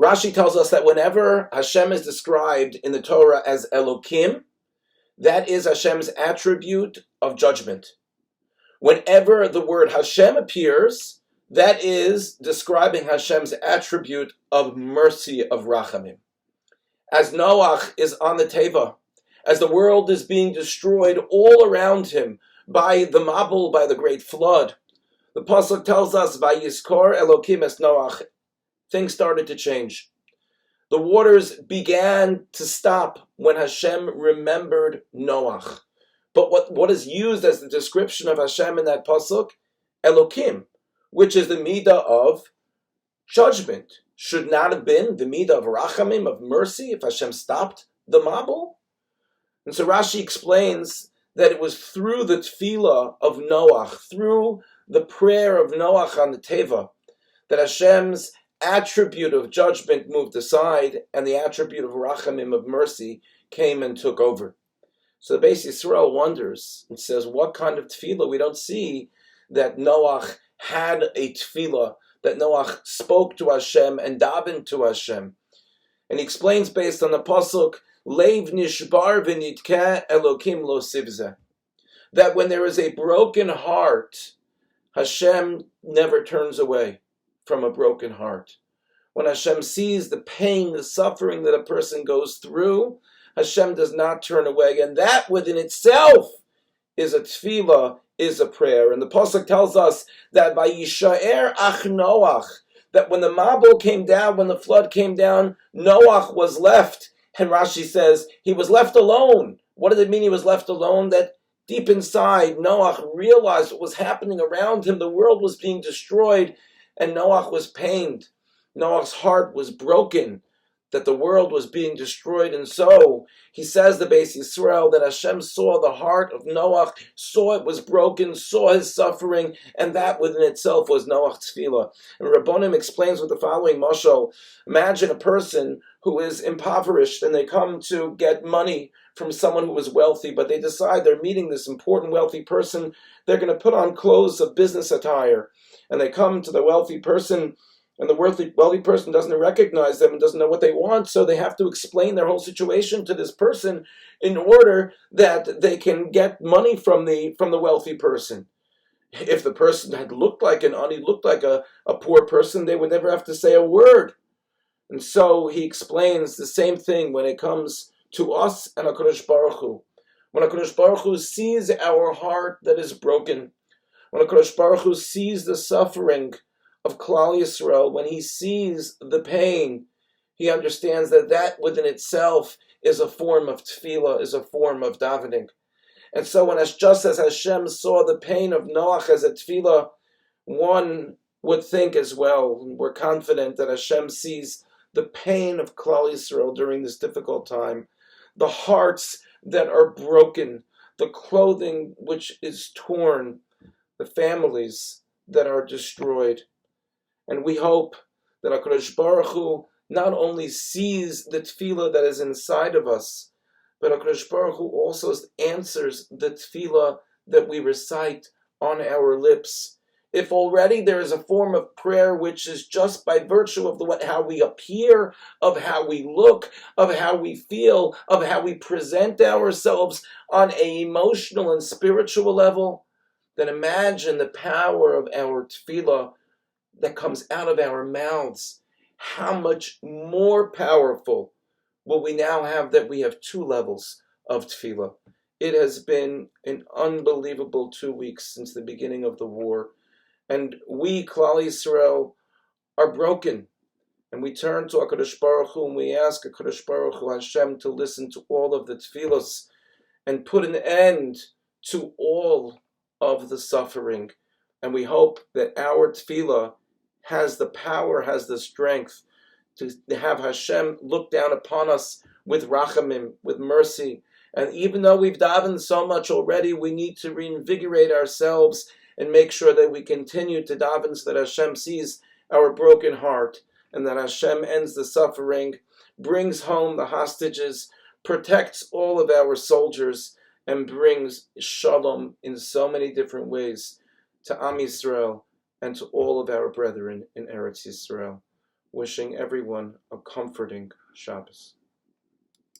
Rashi tells us that whenever Hashem is described in the Torah as Elokim, that is Hashem's attribute of judgment. Whenever the word Hashem appears, that is describing Hashem's attribute of mercy, of Rachamim. As Noach is on the Teva, as the world is being destroyed all around him by the Mabul, by the great flood, the Pasuk tells us, Vayiskor Elokim es Noach, things started to change. The waters began to stop when Hashem remembered Noach. But what, what is used as the description of Hashem in that pasuk? Elokim, which is the midah of judgment. Should not have been the midah of rachamim, of mercy, if Hashem stopped the mabul. And so Rashi explains that it was through the tefillah of Noach, through the prayer of Noach on the Teva, that Hashem's attribute of judgment moved aside, and the attribute of rachamim of mercy came and took over. So the Beis Yisrael wonders and says, what kind of tefillah? We don't see that Noach had a tefillah, that Noach spoke to Hashem and davened to Hashem. And he explains based on the pasuk, Leiv nishbar v'nitke Elokim lo sivze. That when there is a broken heart, Hashem never turns away from a broken heart. When Hashem sees the pain, the suffering that a person goes through, Hashem does not turn away. And that within itself is a tefillah, is a prayer. And the Pasuk tells us that by Yishaer Ach Noach, that when the Mabul came down, when the flood came down, Noach was left. And Rashi says he was left alone. What did it mean he was left alone? That deep inside, Noach realized what was happening around him. The world was being destroyed and Noach was pained. Noach's heart was broken that the world was being destroyed. And so he says the Beis Yisrael that Hashem saw the heart of Noach, saw it was broken, saw his suffering, and that within itself was Noach's tefillah. And Rabbonim explains with the following mashal: Imagine a person who is impoverished and they come to get money from someone who is wealthy, but they decide they're meeting this important wealthy person. They're going to put on clothes of business attire and they come to the wealthy person and the wealthy, wealthy person doesn't recognize them and doesn't know what they want, so they have to explain their whole situation to this person in order that they can get money from the from the wealthy person. If the person had looked like an ani, looked like a, a poor person, they would never have to say a word. And so he explains the same thing when it comes to us and HaKadosh Baruch Hu. When HaKadosh Baruch Hu sees our heart that is broken, when HaKadosh Baruch Hu sees the suffering of Klal Yisrael, when he sees the pain, he understands that that within itself is a form of tefillah, is a form of davening. And so when just as Hashem saw the pain of Noach as a tefillah, one would think as well, we're confident that Hashem sees the pain of Klal Yisrael during this difficult time, the hearts that are broken, the clothing which is torn, the families that are destroyed. And we hope that HaKadosh Baruch Hu not only sees the tefillah that is inside of us, but HaKadosh Baruch Hu also answers the tefillah that we recite on our lips. If already there is a form of prayer which is just by virtue of the, how we appear, of how we look, of how we feel, of how we present ourselves on a emotional and spiritual level, then imagine the power of our tefillah that comes out of our mouths. How much more powerful will we now have that we have two levels of tefillah? It has been an unbelievable two weeks since the beginning of the war. And we, Klal Yisrael, are broken. And we turn to HaKadosh Baruch Hu and we ask HaKadosh Baruch Hu Hashem to listen to all of the tefillahs and put an end to all of the suffering. And we hope that our tefillah has the power, has the strength to have Hashem look down upon us with rachamim, with mercy. And even though we've davened so much already, we need to reinvigorate ourselves and make sure that we continue to daven so that Hashem sees our broken heart and that Hashem ends the suffering, brings home the hostages, protects all of our soldiers, and brings shalom in so many different ways to Am Yisrael and to all of our brethren in Eretz Yisrael. wishing everyone a comforting Shabbos.